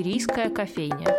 Шумерийская кофейня.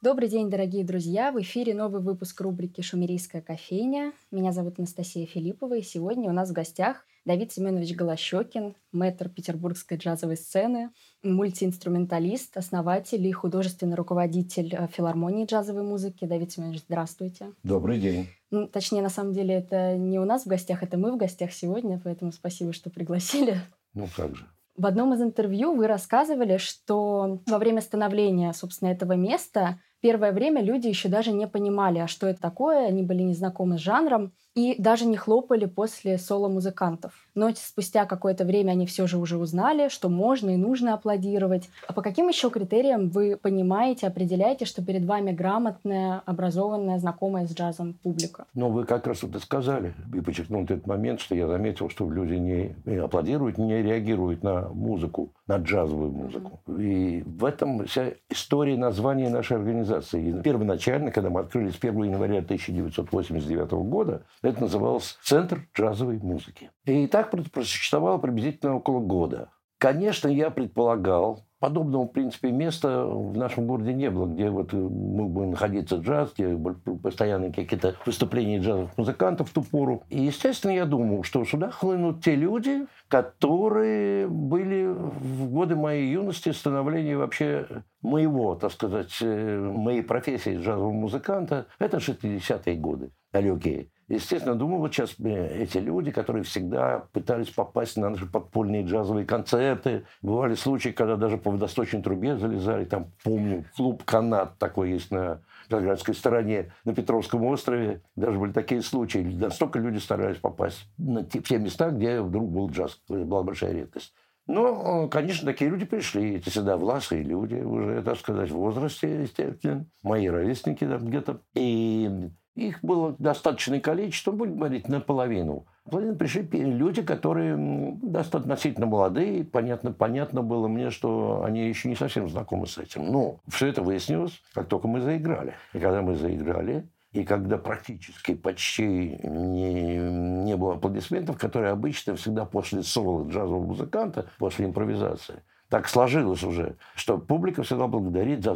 Добрый день, дорогие друзья! В эфире новый выпуск рубрики «Шумерийская кофейня». Меня зовут Анастасия Филиппова, и сегодня у нас в гостях Давид Семенович Голощекин, мэтр петербургской джазовой сцены, мультиинструменталист, основатель и художественный руководитель э, филармонии джазовой музыки. Давид Семенович, здравствуйте. Добрый день. Ну, точнее, на самом деле, это не у нас в гостях, это мы в гостях сегодня, поэтому спасибо, что пригласили. Ну, как же. В одном из интервью вы рассказывали, что во время становления, собственно, этого места первое время люди еще даже не понимали, а что это такое, они были незнакомы с жанром и даже не хлопали после соло-музыкантов. Но спустя какое-то время они все же уже узнали, что можно и нужно аплодировать. А по каким еще критериям вы понимаете, определяете, что перед вами грамотная, образованная, знакомая с джазом публика? Ну, вы как раз это сказали и подчеркнул этот момент, что я заметил, что люди не аплодируют, не реагируют на музыку, на джазовую музыку. И в этом вся история названия нашей организации. И первоначально, когда мы открылись 1 января 1989 года, это называлось «Центр джазовой музыки». И так просуществовало приблизительно около года. Конечно, я предполагал, подобного, в принципе, места в нашем городе не было, где вот мог бы находиться джаз, где постоянно какие-то выступления джазовых музыкантов в ту пору. И, естественно, я думал, что сюда хлынут те люди, которые были в годы моей юности, становления вообще моего, так сказать, э, моей профессии джазового музыканта. Это 60-е годы далекие. Естественно, думаю, вот сейчас эти люди, которые всегда пытались попасть на наши подпольные джазовые концерты. Бывали случаи, когда даже по водосточной трубе залезали. Там, помню, клуб «Канат» такой есть на Белградской стороне, на Петровском острове. Даже были такие случаи. Настолько люди старались попасть на те, в те места, где вдруг был джаз. Была большая редкость. Но, конечно, такие люди пришли. Это всегда властные люди, уже, так сказать, в возрасте, естественно. Мои ровесники там где-то. И их было достаточное количество, будем говорить, наполовину. Наполовину пришли люди, которые достаточно относительно молодые. Понятно, понятно было мне, что они еще не совсем знакомы с этим. Но все это выяснилось, как только мы заиграли. И когда мы заиграли, и когда практически почти не, не было аплодисментов, которые обычно всегда после соло джазового музыканта, после импровизации – так сложилось уже, что публика всегда благодарит за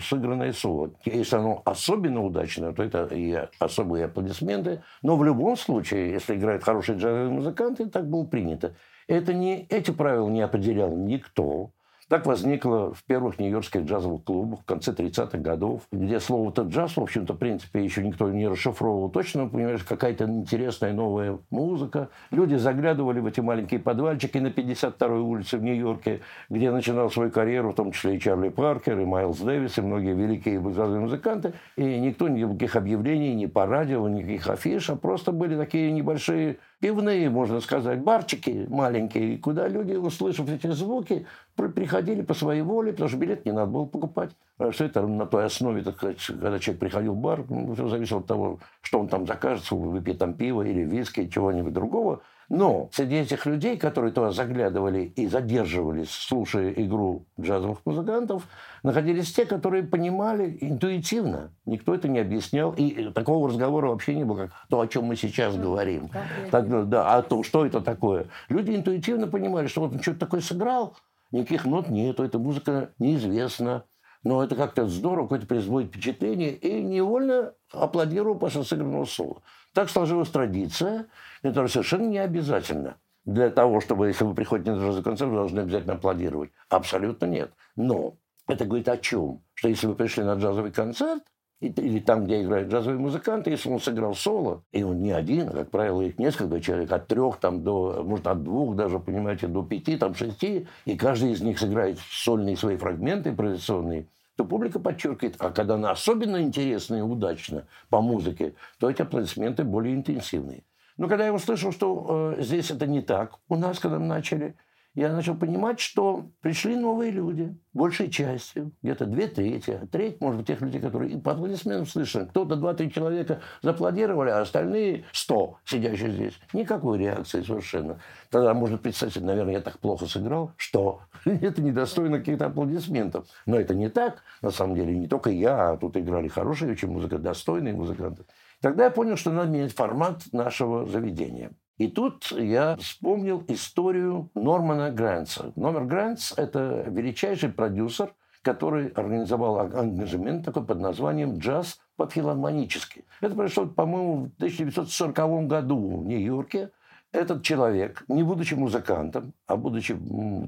сыгранное соло. Если оно особенно удачное, то это и особые аплодисменты. Но в любом случае, если играют хорошие джазовые музыканты, так было принято. Это не, эти правила не определял никто. Так возникло в первых нью-йоркских джазовых клубах в конце 30-х годов, где слово-то джаз, в общем-то, в принципе, еще никто не расшифровывал точно, понимаешь, какая-то интересная новая музыка. Люди заглядывали в эти маленькие подвальчики на 52-й улице в Нью-Йорке, где начинал свою карьеру, в том числе и Чарли Паркер, и Майлз Дэвис, и многие великие джазовые музыканты. И никто никаких объявлений ни по радио, никаких афиш, а просто были такие небольшие пивные, можно сказать, барчики маленькие, куда люди, услышав эти звуки, приходили по своей воле, потому что билет не надо было покупать. А все это на той основе, так сказать, когда человек приходил в бар, ну, все зависело от того, что он там закажет, выпьет там пиво или виски, чего-нибудь другого – но среди этих людей, которые туда заглядывали и задерживались, слушая игру джазовых музыкантов, находились те, которые понимали интуитивно. Никто это не объяснял. И такого разговора вообще не было, как то, о чем мы сейчас говорим. Так, ну, да, о том, что это такое. Люди интуитивно понимали, что вот он что-то такое сыграл, никаких нот нету, эта музыка неизвестна. Но это как-то здорово, какое-то производит впечатление, и невольно аплодирую после сыгранного соло. Так сложилась традиция, которая совершенно не обязательна для того, чтобы, если вы приходите на джазовый концерт, вы должны обязательно аплодировать. Абсолютно нет. Но это говорит о чем? Что если вы пришли на джазовый концерт, или там, где играют джазовые музыканты, если он сыграл соло, и он не один, а, как правило, их несколько человек, от трех там, до, может, от двух даже, понимаете, до пяти, там, шести, и каждый из них сыграет сольные свои фрагменты импровизационные, то публика подчеркивает, а когда она особенно интересна и удачна по музыке, то эти аплодисменты более интенсивные. Но когда я услышал, что э, здесь это не так, у нас, когда мы начали, я начал понимать, что пришли новые люди, большей частью, где-то две трети, треть, может быть, тех людей, которые по аплодисментам слышали. Кто-то два-три человека зааплодировали, а остальные сто, сидящие здесь, никакой реакции совершенно. Тогда можно представить, наверное, я так плохо сыграл, что это недостойно каких-то аплодисментов. Но это не так, на самом деле, не только я, а тут играли хорошие очень музыканты, достойные музыканты. Тогда я понял, что надо менять формат нашего заведения. И тут я вспомнил историю Нормана Грантса. Норман Грантс – это величайший продюсер, который организовал ангажемент такой под названием «Джаз по-филармонически». Это произошло, по-моему, в 1940 году в Нью-Йорке. Этот человек, не будучи музыкантом, а будучи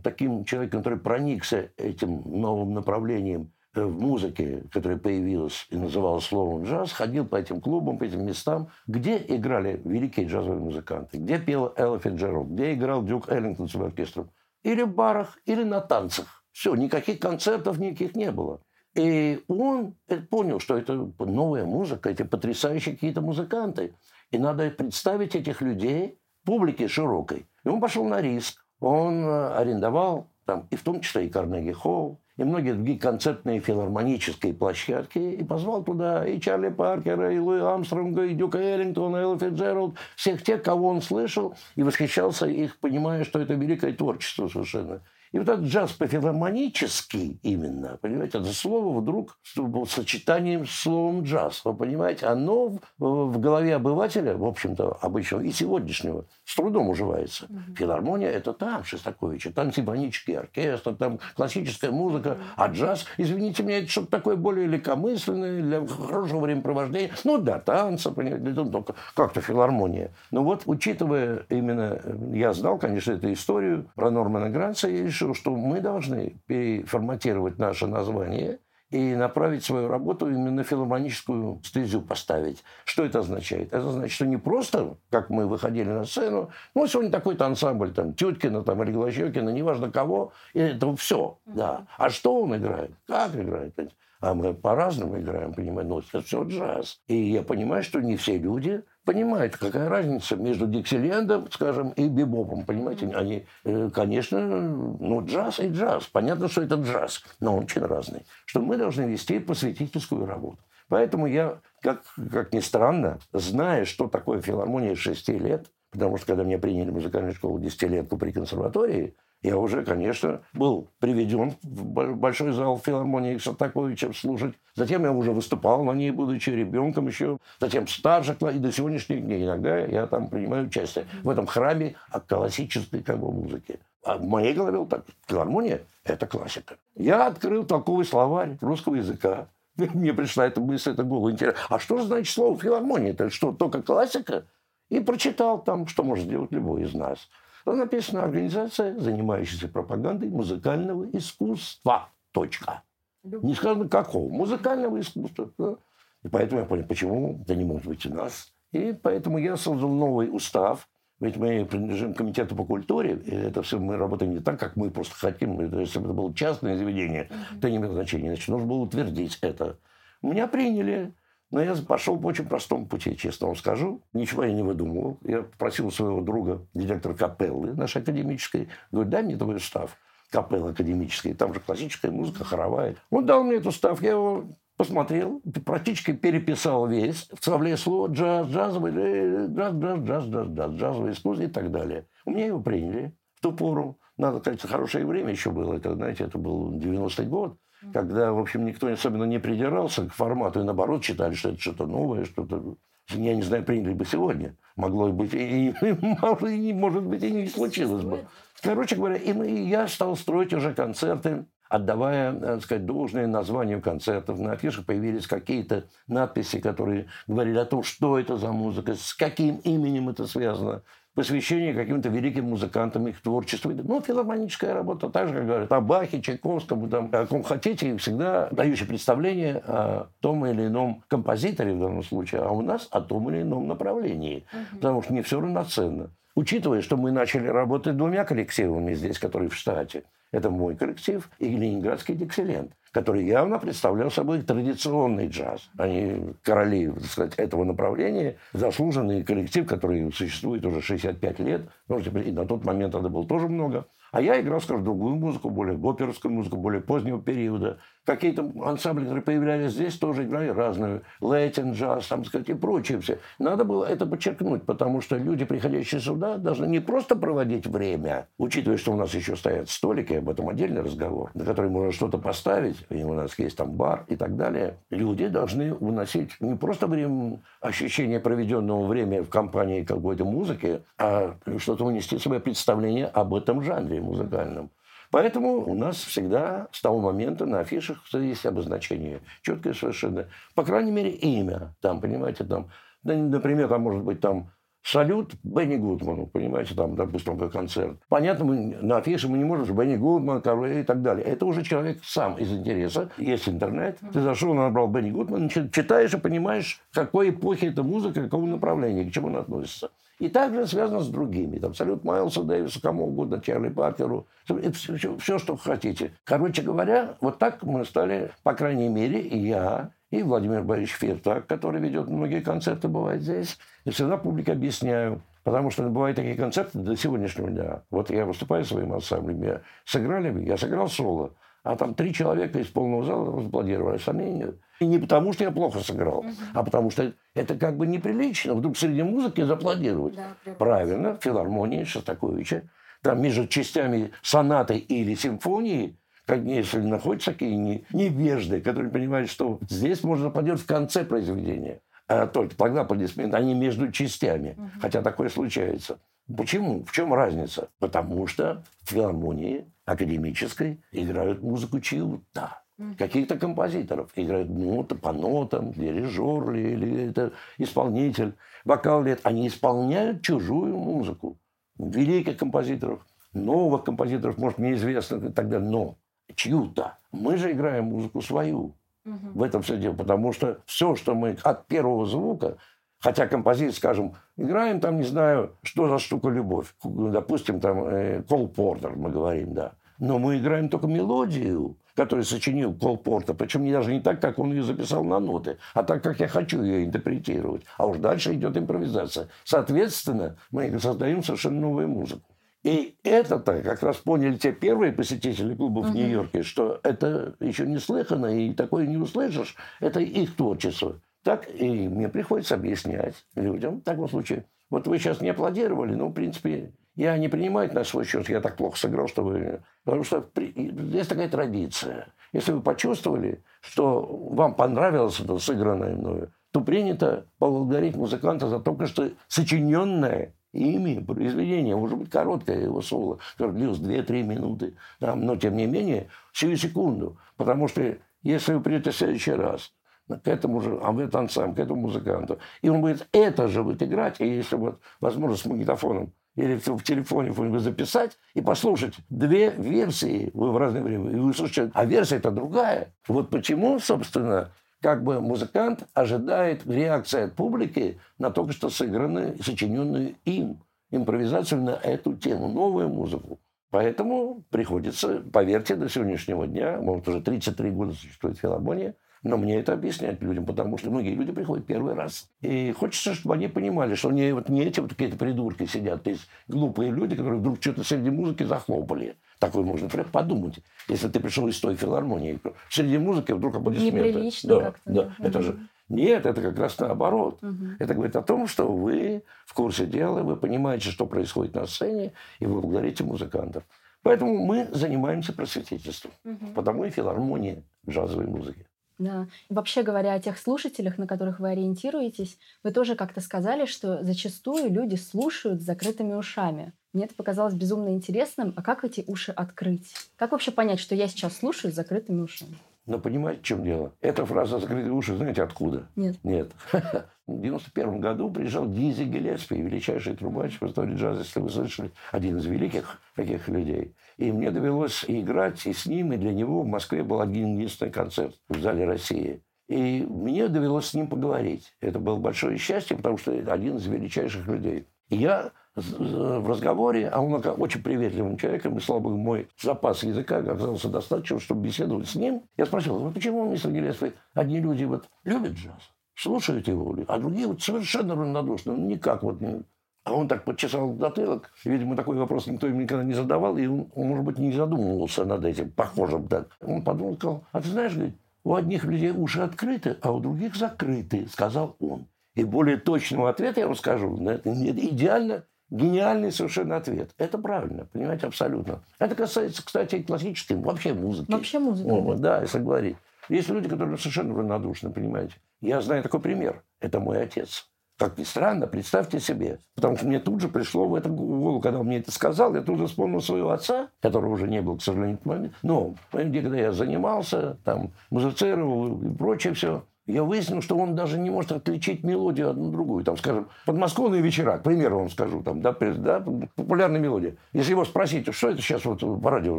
таким человеком, который проникся этим новым направлением в музыке, которая появилась и называлась словом джаз, ходил по этим клубам, по этим местам, где играли великие джазовые музыканты, где пел Элла Фиджеральд, где играл Дюк Эллингтон с оркестром. Или в барах, или на танцах. Все, никаких концертов никаких не было. И он понял, что это новая музыка, эти потрясающие какие-то музыканты. И надо представить этих людей публике широкой. И он пошел на риск. Он э, арендовал там, и в том числе и Карнеги Холл, и многие другие концертные филармонические площадки, и позвал туда и Чарли Паркера, и Луи Амстронга, и Дюка Эллингтона, и Элла Фитджеральд, всех тех, кого он слышал, и восхищался их, понимая, что это великое творчество совершенно. И вот этот джаз по-филармонический именно, понимаете, это слово вдруг было сочетанием с словом джаз. Вы понимаете, оно в голове обывателя, в общем-то, обычного и сегодняшнего, с трудом уживается. Угу. Филармония – это там Шостаковича, там симфонический оркестр, там классическая музыка, угу. а джаз, извините меня, это что-то такое более легкомысленное, для хорошего времяпровождения. Ну да, танца, понимаете, только как-то филармония. Но вот, учитывая именно, я знал, конечно, эту историю про Нормана Гранца, и решил, что мы должны переформатировать наше название и направить свою работу именно на филармоническую стезю поставить. Что это означает? Это значит, что не просто, как мы выходили на сцену, ну, сегодня такой-то ансамбль, там, Тюткина, там, или Глощекина, неважно кого, и это все, да. А что он играет? Как играет? А мы по-разному играем, понимаете, но это все джаз. И я понимаю, что не все люди понимают, какая разница между Диксилендом, скажем, и бибопом, понимаете? Они, э, конечно, ну, джаз и джаз. Понятно, что это джаз, но он очень разный. Что мы должны вести просветительскую работу. Поэтому я, как, как ни странно, зная, что такое филармония 6 лет, потому что когда меня приняли в музыкальную школу десятилетку при консерватории, я уже, конечно, был приведен в большой зал филармонии Шостаковича слушать. Затем я уже выступал на ней, будучи ребенком еще. Затем старше, и до сегодняшних дней иногда я там принимаю участие в этом храме от классической как бы, музыки. А в моей голове так. Филармония – это классика. Я открыл толковый словарь русского языка. Мне пришла эта мысль, это было интересно. А что же значит слово филармония? Это что, только классика? И прочитал там, что может сделать любой из нас. Там написано «Организация, занимающаяся пропагандой музыкального искусства». Точка. Не сказано какого. Музыкального искусства. Да? И поэтому я понял, почему это не может быть у нас. И поэтому я создал новый устав. Ведь мы принадлежим комитету по культуре, и это все мы работаем не так, как мы просто хотим. Если бы это было частное заведение, mm-hmm. то не имело значения. Значит, нужно было утвердить это. Меня приняли. Но я пошел по очень простому пути, честно вам скажу. Ничего я не выдумывал. Я попросил своего друга, директора капеллы нашей академической, говорю, дай мне твой устав капеллы академической. Там же классическая музыка, хоровая. Он дал мне этот устав, я его посмотрел, практически переписал весь, вставляя слово джаз, джазовый, э, джаз, джаз, джаз, джаз, джаз, джазовый искусство и так далее. У меня его приняли в ту пору. Надо сказать, хорошее время еще было. Это, знаете, это был 90-й год когда, в общем, никто особенно не придирался к формату, и наоборот считали, что это что-то новое, что-то, я не знаю, приняли бы сегодня. Могло быть, и, и, и, может быть, и не случилось бы. Короче говоря, и мы, я стал строить уже концерты, отдавая, так сказать, должное названию концертов. На афишах появились какие-то надписи, которые говорили о том, что это за музыка, с каким именем это связано посвящение каким-то великим музыкантам их творчеству. Ну, филармоническая работа, так же, как говорят, о Бахе, Чайковском, там, о ком хотите, всегда дающие представление о том или ином композиторе в данном случае, а у нас о том или ином направлении. Угу. Потому что не все равноценно. Учитывая, что мы начали работать двумя коллективами здесь, которые в штате. Это мой коллектив и ленинградский «Диксилент» который явно представлял собой традиционный джаз. Они короли так сказать, этого направления, заслуженный коллектив, который существует уже 65 лет. Можете, и на тот момент это было тоже много. А я играл, скажем, другую музыку, более оперскую музыку, более позднего периода. Какие-то ансамбли, которые появлялись здесь, тоже играли разную. Лейтин, джаз, там, сказать, и прочее все. Надо было это подчеркнуть, потому что люди, приходящие сюда, должны не просто проводить время, учитывая, что у нас еще стоят столики, об этом отдельный разговор, на который можно что-то поставить, и у нас есть там бар и так далее. Люди должны выносить не просто время, ощущение проведенного времени в компании какой-то музыки, а что-то унести свое представление об этом жанре музыкальном. Поэтому у нас всегда с того момента на афишах есть обозначение, четкое совершенно. По крайней мере, имя. Там, понимаете, там, да, например, там может быть там салют Бенни Гудману, понимаете, там, допустим, как концерт. Понятно, мы на афише мы не можем, Бенни Гудман, Король и так далее. Это уже человек сам из интереса. Есть интернет. Ты зашел, набрал Бенни Гудман, читаешь и понимаешь, какой эпохи эта музыка, какого направления, к чему она относится. И также связано с другими. Там, салют Майлсу Дэвису, кому угодно, Чарли Паркеру. Это все, все, что хотите. Короче говоря, вот так мы стали, по крайней мере, и я, и Владимир Борисович Фиртак, который ведет многие концерты, бывает здесь. И всегда публике объясняю. Потому что бывают такие концерты до сегодняшнего дня. Вот я выступаю своим ансамблем, я сыграли, я сыграл соло. А там три человека из полного зала аплодировали, остальные нет. И не потому, что я плохо сыграл, угу. а потому что это как бы неприлично. Вдруг среди музыки зааплодировать. Да, Правильно, в филармонии Шостаковича. Там между частями сонаты или симфонии как если находятся такие невежды, которые понимают, что здесь можно аплодировать в конце произведения. А только тогда аплодисменты, они между частями. Угу. Хотя такое случается. Почему? В чем разница? Потому что в филармонии академической играют музыку чью-то каких-то композиторов. Играют ноты по нотам, дирижер ли, или это исполнитель, вокал лет. Они исполняют чужую музыку. Великих композиторов, новых композиторов, может, неизвестно тогда, но чью-то. Мы же играем музыку свою. Угу. В этом все дело. Потому что все, что мы от первого звука, хотя композиция, скажем, играем там, не знаю, что за штука любовь. Допустим, там э, Кол Портер мы говорим, да. Но мы играем только мелодию который сочинил Кол Порта, причем не даже не так, как он ее записал на ноты, а так, как я хочу ее интерпретировать. А уж дальше идет импровизация. Соответственно, мы создаем совершенно новую музыку. И это-то как раз поняли те первые посетители клуба в Нью-Йорке, что это еще не слыхано, и такое не услышишь. Это их творчество. Так и мне приходится объяснять людям в таком случае. Вот вы сейчас не аплодировали, но, в принципе, я не принимаю на свой счет, я так плохо сыграл, что вы... Потому что есть такая традиция. Если вы почувствовали, что вам понравилось это сыгранное мною, то принято поблагодарить музыканта за только что сочиненное ими произведение, может быть, короткое его соло, которое длилось 2-3 минуты, там, но тем не менее, всю секунду. Потому что если вы придете в следующий раз к этому же а вы ансамбль, к этому музыканту, и он будет это же будет играть, и если вот возможно с магнитофоном или в телефоне вы записать и послушать две версии вы в разное время, и вы слушаете, а версия это другая. Вот почему, собственно, как бы музыкант ожидает реакции от публики на только что сыгранную, сочиненную им импровизацию на эту тему, новую музыку. Поэтому приходится, поверьте, до сегодняшнего дня, может, уже 33 года существует филармония, но мне это объяснять людям, потому что многие люди приходят первый раз. И хочется, чтобы они понимали, что не, вот не эти вот какие-то придурки сидят, то есть глупые люди, которые вдруг что-то среди музыки захлопали. Такое можно например, подумать, если ты пришел из той филармонии. Среди музыки вдруг аплодисменты. Неприлично да, как-то. Да, угу. это же... Нет, это как раз наоборот. Угу. Это говорит о том, что вы в курсе дела, вы понимаете, что происходит на сцене, и вы благодарите музыкантов. Поэтому мы занимаемся просветительством. Угу. Потому и филармония джазовой музыки. Да. Вообще говоря о тех слушателях, на которых вы ориентируетесь, вы тоже как-то сказали, что зачастую люди слушают с закрытыми ушами. Мне это показалось безумно интересным. А как эти уши открыть? Как вообще понять, что я сейчас слушаю с закрытыми ушами? Но понимаете, в чем дело? Эта фраза «закрытые уши» знаете откуда? Нет. Нет. В 91 году приезжал Дизи Гелеспи, величайший трубач в истории джаза, если вы слышали, один из великих таких людей. И мне довелось играть и с ним, и для него в Москве был один единственный концерт в зале России. И мне довелось с ним поговорить. Это было большое счастье, потому что это один из величайших людей. И я в разговоре, а он очень приветливым человеком, и, слава богу, мой запас языка оказался достаточно, чтобы беседовать с ним. Я спросил, ну почему, мистер Гелеспи, одни люди вот любят джаз, слушают его, а другие вот совершенно равнодушны, ну никак вот не... А он так подчесал затылок. Видимо, такой вопрос никто ему никогда не задавал, и он, он, может быть, не задумывался над этим, похожим так. Он подумал, сказал, а ты знаешь, говорит, у одних людей уши открыты, а у других закрыты, сказал он. И более точного ответа я вам скажу, это идеально гениальный совершенно ответ. Это правильно, понимаете, абсолютно. Это касается, кстати, и классической, вообще музыки. Вообще музыки. О, да, если говорить. Есть люди, которые совершенно равнодушны, понимаете. Я знаю такой пример. Это мой отец. Как ни странно, представьте себе. Потому что мне тут же пришло в это голову, когда он мне это сказал, я тут же вспомнил своего отца, которого уже не было, к сожалению, в момент. Но, понимаете, когда я занимался, там, музицировал и прочее все, я выяснил, что он даже не может отличить мелодию одну другую. Там, скажем, подмосковные вечера, к примеру вам скажу, там, да, да, популярная мелодия. Если его спросить, что это сейчас вот по радио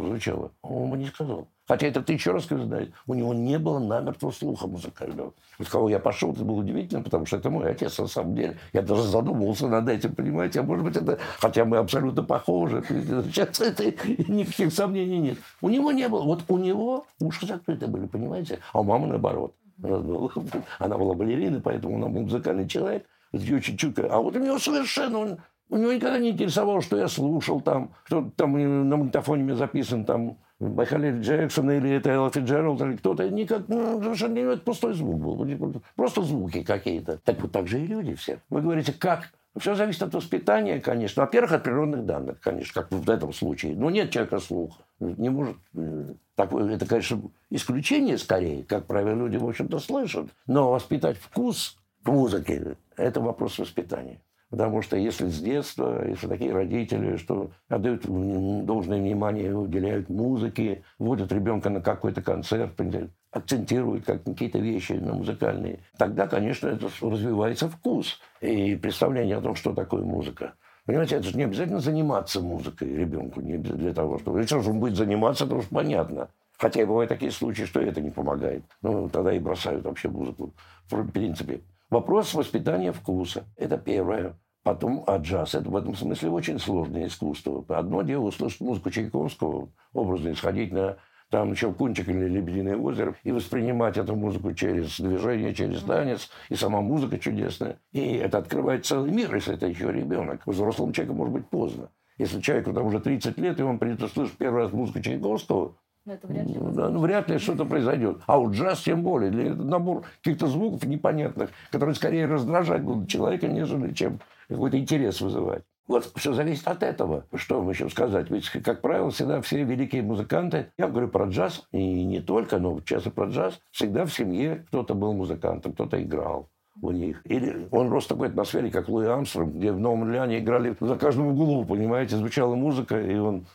звучало, он бы не сказал. Хотя это тысячу раз знает. У него не было намертвого слуха музыкального. Вот кого я пошел, это было удивительно, потому что это мой отец на самом деле. Я даже задумывался над этим, понимаете. А может быть, это... Хотя мы абсолютно похожи. Сейчас это никаких сомнений нет. У него не было. Вот у него уши закрыты были, понимаете. А у мамы наоборот. Она была балериной, поэтому она был музыкальный человек. Очень чутко. А вот у него совершенно... Он, у него никогда не интересовало, что я слушал там, что там на магнитофоне мне записан там Майкл Джексон или это Элла Фиджеральд или кто-то. Никак, ну, совершенно это пустой звук был. Просто звуки какие-то. Так вот так же и люди все. Вы говорите, как все зависит от воспитания, конечно. Во-первых, от природных данных, конечно, как в этом случае. Но нет человека слуха. Не может... Э, так, это, конечно, исключение скорее. Как правило, люди, в общем-то, слышат. Но воспитать вкус к музыке – это вопрос воспитания. Потому что если с детства, если такие родители, что отдают должное внимание, уделяют музыке, водят ребенка на какой-то концерт, акцентируют как какие-то вещи на музыкальные, тогда, конечно, это развивается вкус и представление о том, что такое музыка. Понимаете, это же не обязательно заниматься музыкой ребенку, не для того, чтобы... Если он будет заниматься, то уж понятно. Хотя бывают такие случаи, что это не помогает. Ну, тогда и бросают вообще музыку. В принципе, Вопрос воспитания вкуса. Это первое. Потом, а джаз – это в этом смысле очень сложное искусство. Одно дело услышать музыку Чайковского, образно исходить на там Щелкунчик или Лебединое озеро, и воспринимать эту музыку через движение, через танец, и сама музыка чудесная. И это открывает целый мир, если это еще ребенок. Взрослому человеку может быть поздно. Если человеку там уже 30 лет, и он придет услышать первый раз музыку Чайковского, но это вряд ли. Да, ну, вряд ли что-то произойдет. А у джаз тем более. Для этого набор каких-то звуков непонятных, которые скорее раздражать будут человека, нежели чем какой-то интерес вызывать. Вот все зависит от этого. Что вам еще сказать? Ведь, как правило, всегда все великие музыканты, я говорю про джаз, и не только, но часто про джаз, всегда в семье кто-то был музыкантом, кто-то играл у них. Или он рос в такой атмосфере, как Луи Амстронг, где в Новом Орлеане играли за каждым углом, понимаете, звучала музыка, и он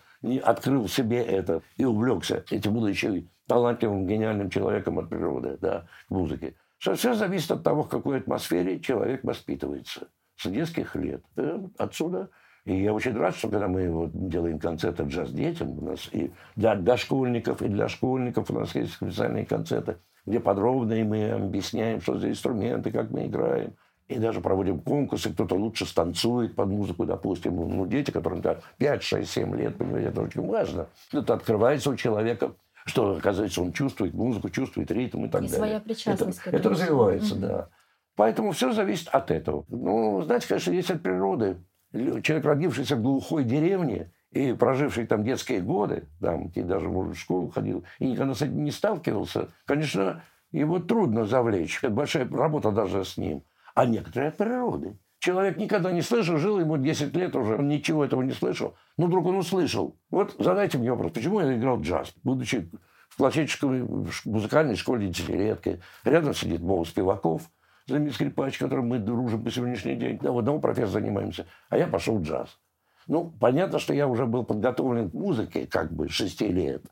открыл себе это и увлекся этим, будучи талантливым, гениальным человеком от природы, да, к музыке. Все, зависит от того, в какой атмосфере человек воспитывается. С детских лет. Да, отсюда и я очень рад, что когда мы вот делаем концерты джаз детям, у нас и для дошкольников, и для школьников у нас есть специальные концерты, где подробно мы объясняем, что за инструменты, как мы играем. И даже проводим конкурсы, кто-то лучше станцует под музыку, допустим. Ну, дети, которым 5, 6, 7 лет, понимаете, это очень важно. Это открывается у человека, что, оказывается, он чувствует музыку, чувствует ритм и так и далее. своя причастность это, это развивается, mm-hmm. да. Поэтому все зависит от этого. Ну, знаете, конечно, есть от природы. Человек, родившийся в глухой деревне, и проживший там детские годы, там, и даже, может, в школу ходил, и никогда с этим не сталкивался, конечно, его трудно завлечь. Это большая работа даже с ним а некоторые от природы. Человек никогда не слышал, жил ему 10 лет уже, он ничего этого не слышал. Но вдруг он услышал. Вот задайте мне вопрос, почему я играл джаз, будучи в классической музыкальной школе десятилетки. Рядом сидит Спиваков, знаменитый скрипач, которым мы дружим по сегодняшний день. Да, в одного профессора занимаемся. А я пошел в джаз. Ну, понятно, что я уже был подготовлен к музыке как бы 6 лет.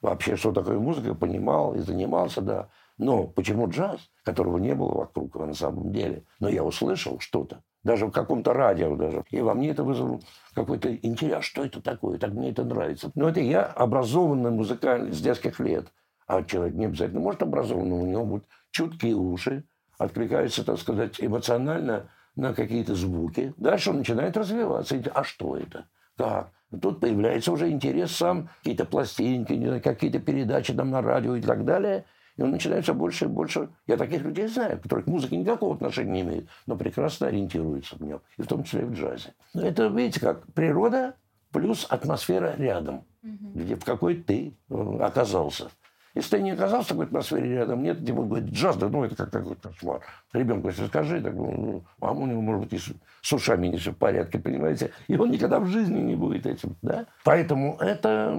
Вообще, что такое музыка, понимал и занимался, да. Но почему джаз, которого не было вокруг на самом деле? Но я услышал что-то, даже в каком-то радио даже. И во мне это вызвало какой-то интерес. А что это такое? Так мне это нравится. Но это я образованный музыкальный с детских лет. А человек не обязательно может образованный, у него будут чуткие уши, откликается, так сказать, эмоционально на какие-то звуки. Дальше он начинает развиваться. А что это? Как? Тут появляется уже интерес сам, какие-то пластинки, какие-то передачи там на радио и так далее – И он начинает все больше и больше... Я таких людей знаю, которые к музыке никакого отношения не имеют, но прекрасно ориентируются в нем, и в том числе и в джазе. Это, видите, как природа плюс атмосфера рядом, угу. где в какой ты э, оказался. Если ты не оказался в такой атмосфере рядом, нет, типа говорит, джаз, да, ну это как такой кошмар. Ребенку если скажи, так, ну, а у него, может быть, и с ушами не все в порядке, понимаете? И он никогда в жизни не будет этим, да? Поэтому это,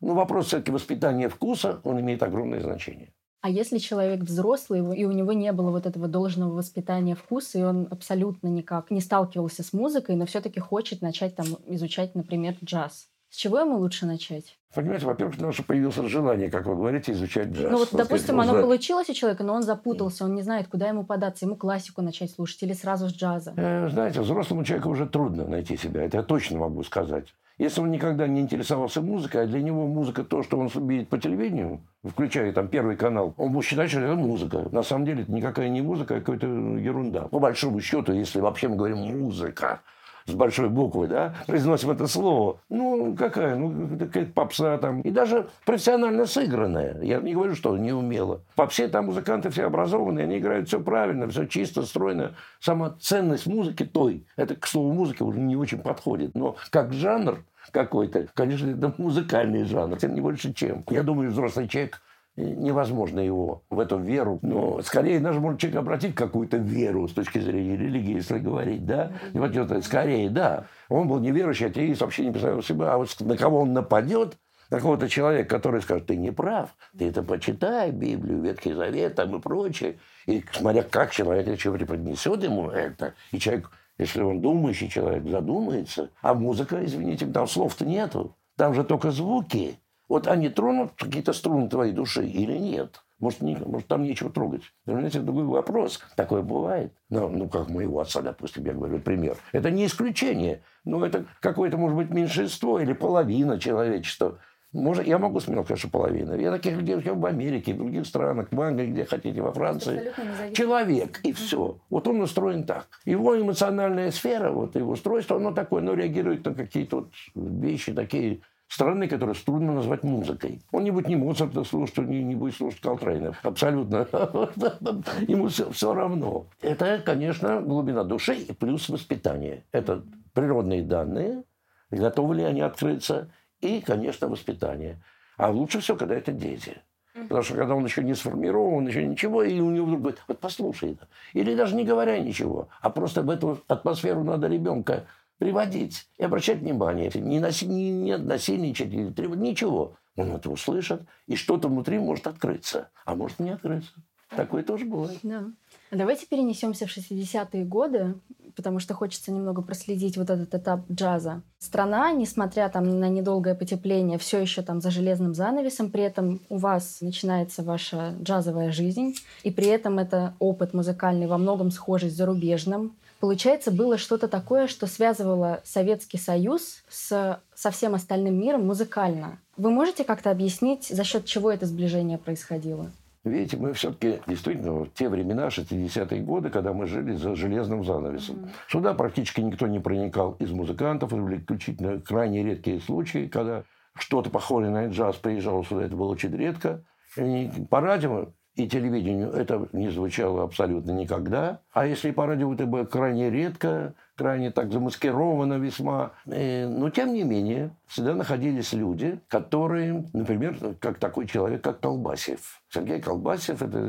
ну, вопрос все-таки воспитания вкуса, он имеет огромное значение. А если человек взрослый, и у него не было вот этого должного воспитания вкуса, и он абсолютно никак не сталкивался с музыкой, но все-таки хочет начать там изучать, например, джаз, с чего ему лучше начать? Понимаете, во-первых, потому что появилось желание, как вы говорите, изучать джаз. Ну вот, допустим, оно получилось у человека, но он запутался, он не знает, куда ему податься, ему классику начать слушать или сразу с джаза. Э, знаете, взрослому человеку уже трудно найти себя, это я точно могу сказать. Если он никогда не интересовался музыкой, а для него музыка то, что он видит по телевидению, включая там первый канал, он будет считать, что это музыка. На самом деле это никакая не музыка, а какая-то ерунда. По большому счету, если вообще мы говорим музыка, с большой буквы, да, произносим это слово. Ну, какая? Ну, какая-то попса там. И даже профессионально сыгранная. Я не говорю, что не умела. Попсе там музыканты все образованные, они играют все правильно, все чисто, стройно. Сама ценность музыки той, это, к слову, музыка уже не очень подходит. Но как жанр какой-то, конечно, это музыкальный жанр, тем не больше чем. Я думаю, взрослый человек невозможно его в эту веру. Но скорее даже может человек обратить какую-то веру с точки зрения религии, если говорить, да? Вот скорее, да. Он был неверующий, атеист, вообще не представлял себя. А вот на кого он нападет, на какого-то человека, который скажет, ты не прав, ты это почитай, Библию, Ветхий Завет там и прочее. И смотря как человек еще преподнесет ему это, и человек, если он думающий человек, задумается, а музыка, извините, там слов-то нету, там же только звуки. Вот они тронут какие-то струны твоей души или нет? Может, не, может там нечего трогать. Понимаете, другой вопрос. Такое бывает. Ну, ну, как моего отца, допустим, я говорю, пример. Это не исключение. Но это какое-то, может быть, меньшинство или половина человечества. Может, я могу смело сказать, что половина. Я таких людей в Америке, в других странах, в Англии, где хотите, во Франции. Человек, и все. Вот он устроен так. Его эмоциональная сфера, вот его устройство, оно такое, оно реагирует на какие-то вот вещи такие страны, которые трудно назвать музыкой. Он не будет ни Моцарта слушать, не, не будет слушать Колтрейна. Абсолютно. Ему все, все равно. Это, конечно, глубина души и плюс воспитание. Это природные данные, готовы ли они открыться, и, конечно, воспитание. А лучше всего, когда это дети. Потому что когда он еще не сформирован, еще ничего, и у него вдруг говорит, вот послушай это. Или даже не говоря ничего, а просто в эту атмосферу надо ребенка приводить и обращать внимание. Не, наси, не, не насильничать, не требовать, ничего. Он это услышит, и что-то внутри может открыться, а может не открыться. Такое тоже бывает. Да. Давайте перенесемся в 60-е годы, потому что хочется немного проследить вот этот этап джаза. Страна, несмотря там на недолгое потепление, все еще там за железным занавесом, при этом у вас начинается ваша джазовая жизнь, и при этом это опыт музыкальный во многом схожий с зарубежным. Получается, было что-то такое, что связывало Советский Союз с, со всем остальным миром музыкально. Вы можете как-то объяснить, за счет чего это сближение происходило? Видите, мы все-таки действительно в те времена, 60-е годы, когда мы жили за железным занавесом. Mm-hmm. Сюда практически никто не проникал из музыкантов, или исключительно крайне редкие случаи, когда что-то похожее на джаз приезжало сюда, это было очень редко. И по радио и телевидению это не звучало абсолютно никогда. А если по радио это было крайне редко, крайне так замаскировано весьма. И, но тем не менее, всегда находились люди, которые, например, как такой человек, как Колбасев. Сергей Колбасев – это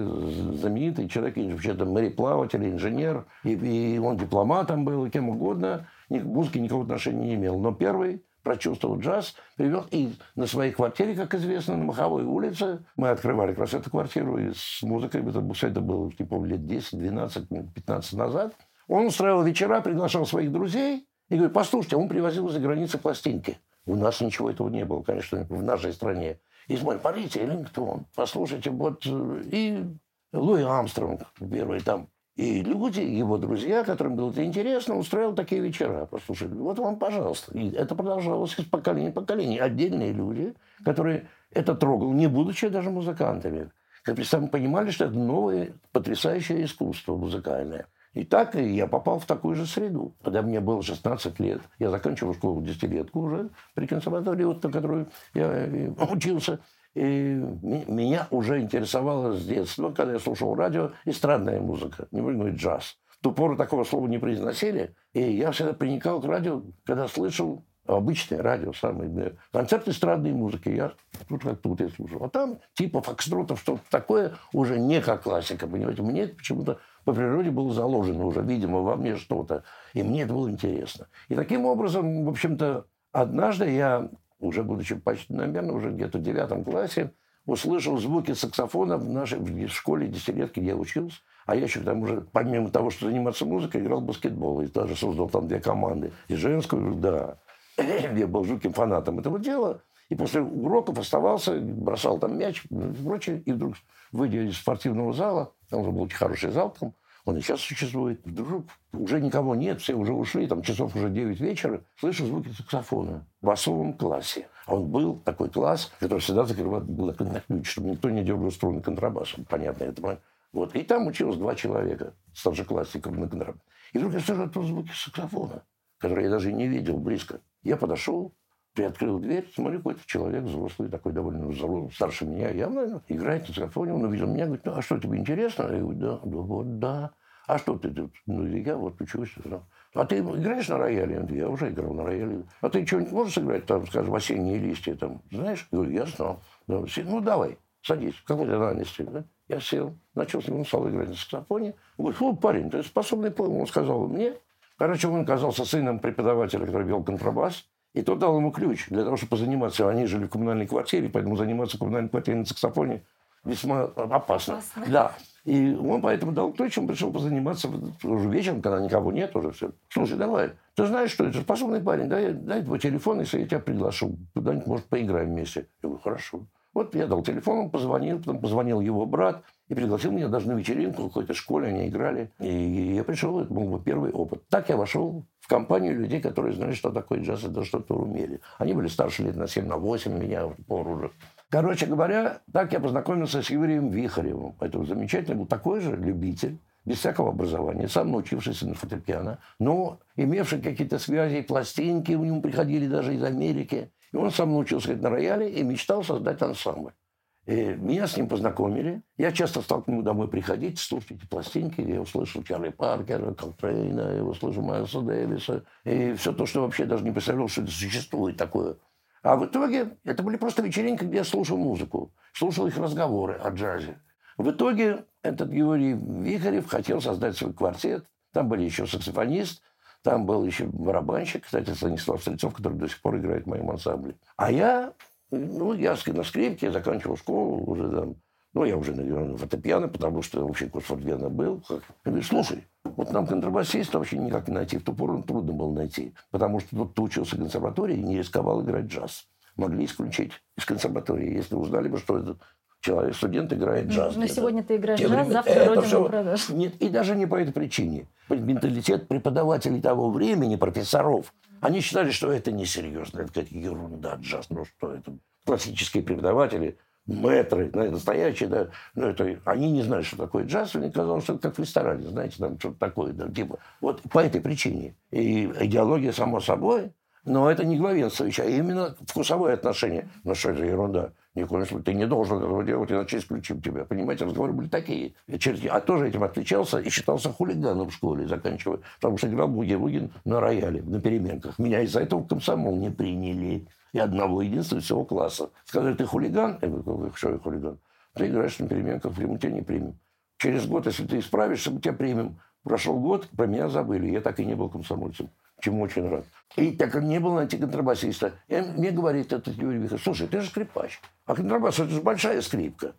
знаменитый человек, вообще-то мореплаватель, инженер, и, и он дипломатом был, кем угодно. К музыке никакого отношения не имел. Но первый прочувствовал джаз, привел и на своей квартире, как известно, на Маховой улице. Мы открывали как раз эту квартиру и с музыкой. Это, это было, не помню, лет 10, 12, 15 назад. Он устраивал вечера, приглашал своих друзей и говорит, послушайте, он привозил из-за границы пластинки. У нас ничего этого не было, конечно, в нашей стране. И смотрит, парите, Эллингтон, послушайте, вот э, и Луи Амстронг первый там. И люди, его друзья, которым было это интересно, устраивал такие вечера. Послушайте, вот вам, пожалуйста. И это продолжалось из поколения в поколение. Отдельные люди, которые это трогал, не будучи даже музыкантами. Как сами понимали, что это новое потрясающее искусство музыкальное. И так я попал в такую же среду. Когда мне было 16 лет, я заканчивал школу десятилетку уже при консерватории, вот, на которую я э, учился. И меня уже интересовало с детства, когда я слушал радио, эстрадная музыка, не буду говорить джаз. В ту пору такого слова не произносили, и я всегда приникал к радио, когда слышал обычное радио, самое, концерт эстрадной музыки, я тут как тут я слушал. А там типа фокстротов, что-то такое, уже не как классика, понимаете. Мне почему-то по природе было заложено уже, видимо, во мне что-то. И мне это было интересно. И таким образом, в общем-то, однажды я, уже будучи почти, наверное, уже где-то в девятом классе, услышал звуки саксофона в нашей в школе десятилетки, где я учился. А я еще там уже, помимо того, что заниматься музыкой, играл в баскетбол. И даже создал там две команды. И женскую, да. Я был жутким фанатом этого дела. И после уроков оставался, бросал там мяч и прочее. И вдруг, выйдя из спортивного зала, там уже был очень хороший зал, там, он и сейчас существует. Вдруг уже никого нет, все уже ушли, там часов уже 9 вечера. Слышу звуки саксофона в басовом классе. А он был такой класс, который всегда закрывал, был на ключ, чтобы никто не дергал струны контрабасом. Понятно это. Вот. И там училось два человека, старшеклассников на контрабасе. И вдруг я слышу оттуда звуки саксофона, которые я даже не видел близко. Я подошел, приоткрыл дверь, смотрю, какой-то человек взрослый, такой довольно взрослый, старше меня, явно играет на саксофоне. Он увидел меня, говорит, ну, а что, тебе интересно? Я говорю, да, да, вот, да. А что ты тут? Ну, я вот учусь. Да. А ты играешь на рояле? Я уже играл на рояле. А ты что-нибудь можешь сыграть, там, скажем, осенние листья, там, знаешь? Я говорю, я знал. Ну, давай, садись. Какой ты ранности? Да? Я сел, начал с ним стал играть на саксофоне. Он говорит, ну, парень, ты способный поэм. Он сказал мне. Короче, он оказался сыном преподавателя, который вел контрабас. И тот дал ему ключ для того, чтобы заниматься. Они жили в коммунальной квартире, поэтому заниматься в коммунальной квартире на саксофоне весьма опасно. опасно. Да. И он поэтому дал ключ, он пришел позаниматься уже вечером, когда никого нет уже все. Слушай, давай, ты знаешь, что это способный парень, дай, дай твой телефон, если я тебя приглашу, куда-нибудь, может, поиграем вместе. Я говорю, хорошо. Вот я дал телефон, он позвонил, потом позвонил его брат и пригласил меня даже на вечеринку в какой-то школе, они играли. И я пришел, это был мой первый опыт. Так я вошел в компанию людей, которые знали, что такое джаз, и даже что-то умели. Они были старше лет на 7, на 8 меня, пору уже. Короче говоря, так я познакомился с Юрием Вихаревым. Это замечательный был такой же любитель, без всякого образования, сам научившийся на фортепиано, но имевший какие-то связи, пластинки у него приходили даже из Америки. И он сам научился играть на рояле и мечтал создать ансамбль. И меня с ним познакомили. Я часто стал к нему домой приходить, слушать эти пластинки. Я услышал Чарли Паркера, Колтрейна, я услышал Майлса Дэвиса. И все то, что вообще даже не представлял, что это существует такое. А в итоге это были просто вечеринки, где я слушал музыку, слушал их разговоры о джазе. В итоге этот Георгий Вихарев хотел создать свой квартет. Там были еще саксофонист, там был еще барабанщик, кстати, Станислав Стрельцов, который до сих пор играет в моем ансамбле. А я, ну, я на скрипке, я заканчивал школу уже там. Ну, я уже, наверное, фортепиано, потому что вообще курс фортепиано был. Я говорю, слушай, вот нам контрабасиста вообще никак не найти. В ту пору трудно было найти. Потому что тот, кто учился в консерватории, не рисковал играть джаз. Могли исключить из консерватории, если узнали бы, что это человек, студент играет джаз. Но сегодня ты играешь джаз, завтра родину все... Нет, и даже не по этой причине. Менталитет преподавателей того времени, профессоров, они считали, что это несерьезно, это какая-то ерунда, джаз, ну что это. Классические преподаватели, мэтры, настоящие, да, ну, это, они не знали, что такое джаз, мне казалось, что это как в ресторане, знаете, там что-то такое, да, типа. Вот по этой причине. И идеология, само собой, но это не главенствующее, а именно вкусовое отношение. Ну что это ерунда? Ни в коем случае. Ты не должен этого делать, иначе исключим тебя. Понимаете, разговоры были такие. А тоже этим отличался и считался хулиганом в школе, заканчивая. Потому что играл Буги-Бугин на рояле, на переменках. Меня из-за этого в комсомол не приняли. И одного единственного всего класса. Сказали, ты хулиган? Я говорю, что я хулиган? Ты играешь на переменках, в тебя не примем. Через год, если ты исправишься, мы тебя примем. Прошел год, про меня забыли. Я так и не был комсомольцем чему очень рад. И так как не было найти контрабасиста, и мне говорит этот Юрий Викторович, слушай, ты же скрипач, а контрабас – это же большая скрипка.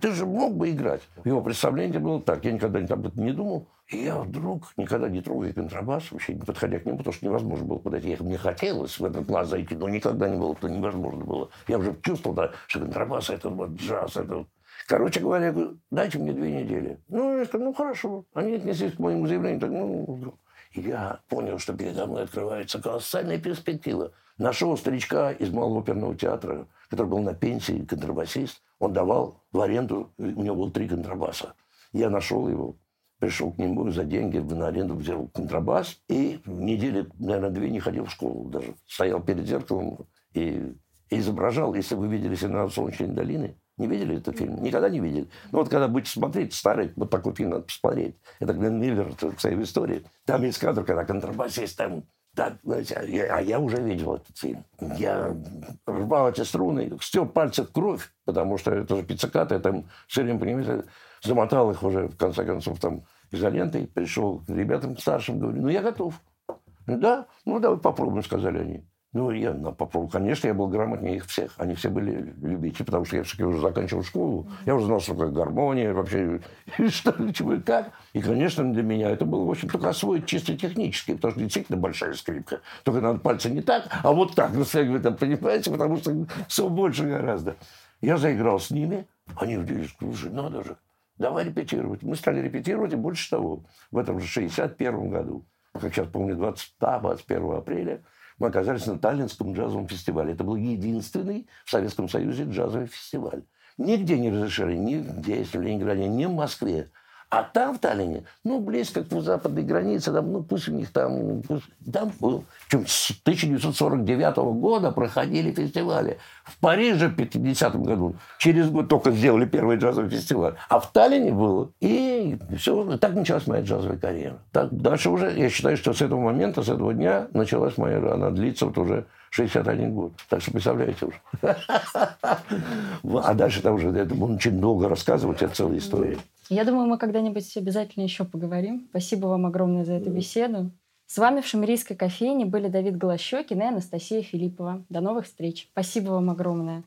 Ты же мог бы играть. Его представление было так, я никогда этом не думал. И я вдруг, никогда не трогая контрабас, вообще не подходя к нему, потому что невозможно было подойти. Мне хотелось в этот класс зайти, но никогда не было, то невозможно было. Я уже чувствовал, да, что контрабас – это вот джаз, это Короче говоря, я говорю, дайте мне две недели. Ну, я сказал, ну, хорошо. Они отнеслись к моему заявлению. Так, ну, я понял, что передо мной открывается колоссальная перспектива. Нашел старичка из Малого оперного театра, который был на пенсии, контрабасист. Он давал в аренду, у него было три контрабаса. Я нашел его, пришел к нему за деньги, на аренду взял контрабас. И недели, наверное, две не ходил в школу даже. Стоял перед зеркалом и изображал, если вы видели «Сигнал солнечной долины», не видели этот фильм? Никогда не видели? Ну вот когда будете смотреть старый, вот такой фильм надо посмотреть. Это Глен Миллер, это своей истории. Там есть кадр, когда контрабасист там так, знаете, а я, а я уже видел этот фильм. Я рвал эти струны, стер пальцы в кровь, потому что это же пиццикаты, я там все время, понимаете, замотал их уже, в конце концов, там, изолентой, пришел к ребятам старшим, говорю, ну, я готов. Да, ну, давай попробуем, сказали они. Ну, я ну, попробовал. Конечно, я был грамотнее их всех. Они все были любители, потому что я все-таки уже заканчивал школу. Я уже знал, что такое гармония, вообще, что, чего и как. И, конечно, для меня это было, в общем, только освоить чисто технически, потому что действительно большая скрипка. Только надо пальцы не так, а вот так растягивать, там, понимаете, потому что все больше гораздо. Я заиграл с ними, они удивились, слушай, надо же, давай репетировать. Мы стали репетировать, и больше того, в этом же 61 году, как сейчас помню, 20, 21 апреля, мы оказались на Таллинском джазовом фестивале. Это был единственный в Советском Союзе джазовый фестиваль. Нигде не разрешали, ни здесь, в Ленинграде, ни в Москве. А там, в Таллине, ну, близко к западной границе, там, ну, пусть у них там, пусть, там. Причем с 1949 года проходили фестивали. В Париже в 50 году, через год только сделали первый джазовый фестиваль. А в Таллине было. И все, так началась моя джазовая карьера. Так, дальше уже, я считаю, что с этого момента, с этого дня началась моя, она длится вот уже 61 год. Так что представляете уже. А дальше там уже, это очень долго рассказывать, это целая история. Я думаю, мы когда-нибудь обязательно еще поговорим. Спасибо вам огромное за эту беседу. С вами в Шамерийской кофейне были Давид Голощекин и Анастасия Филиппова. До новых встреч. Спасибо вам огромное.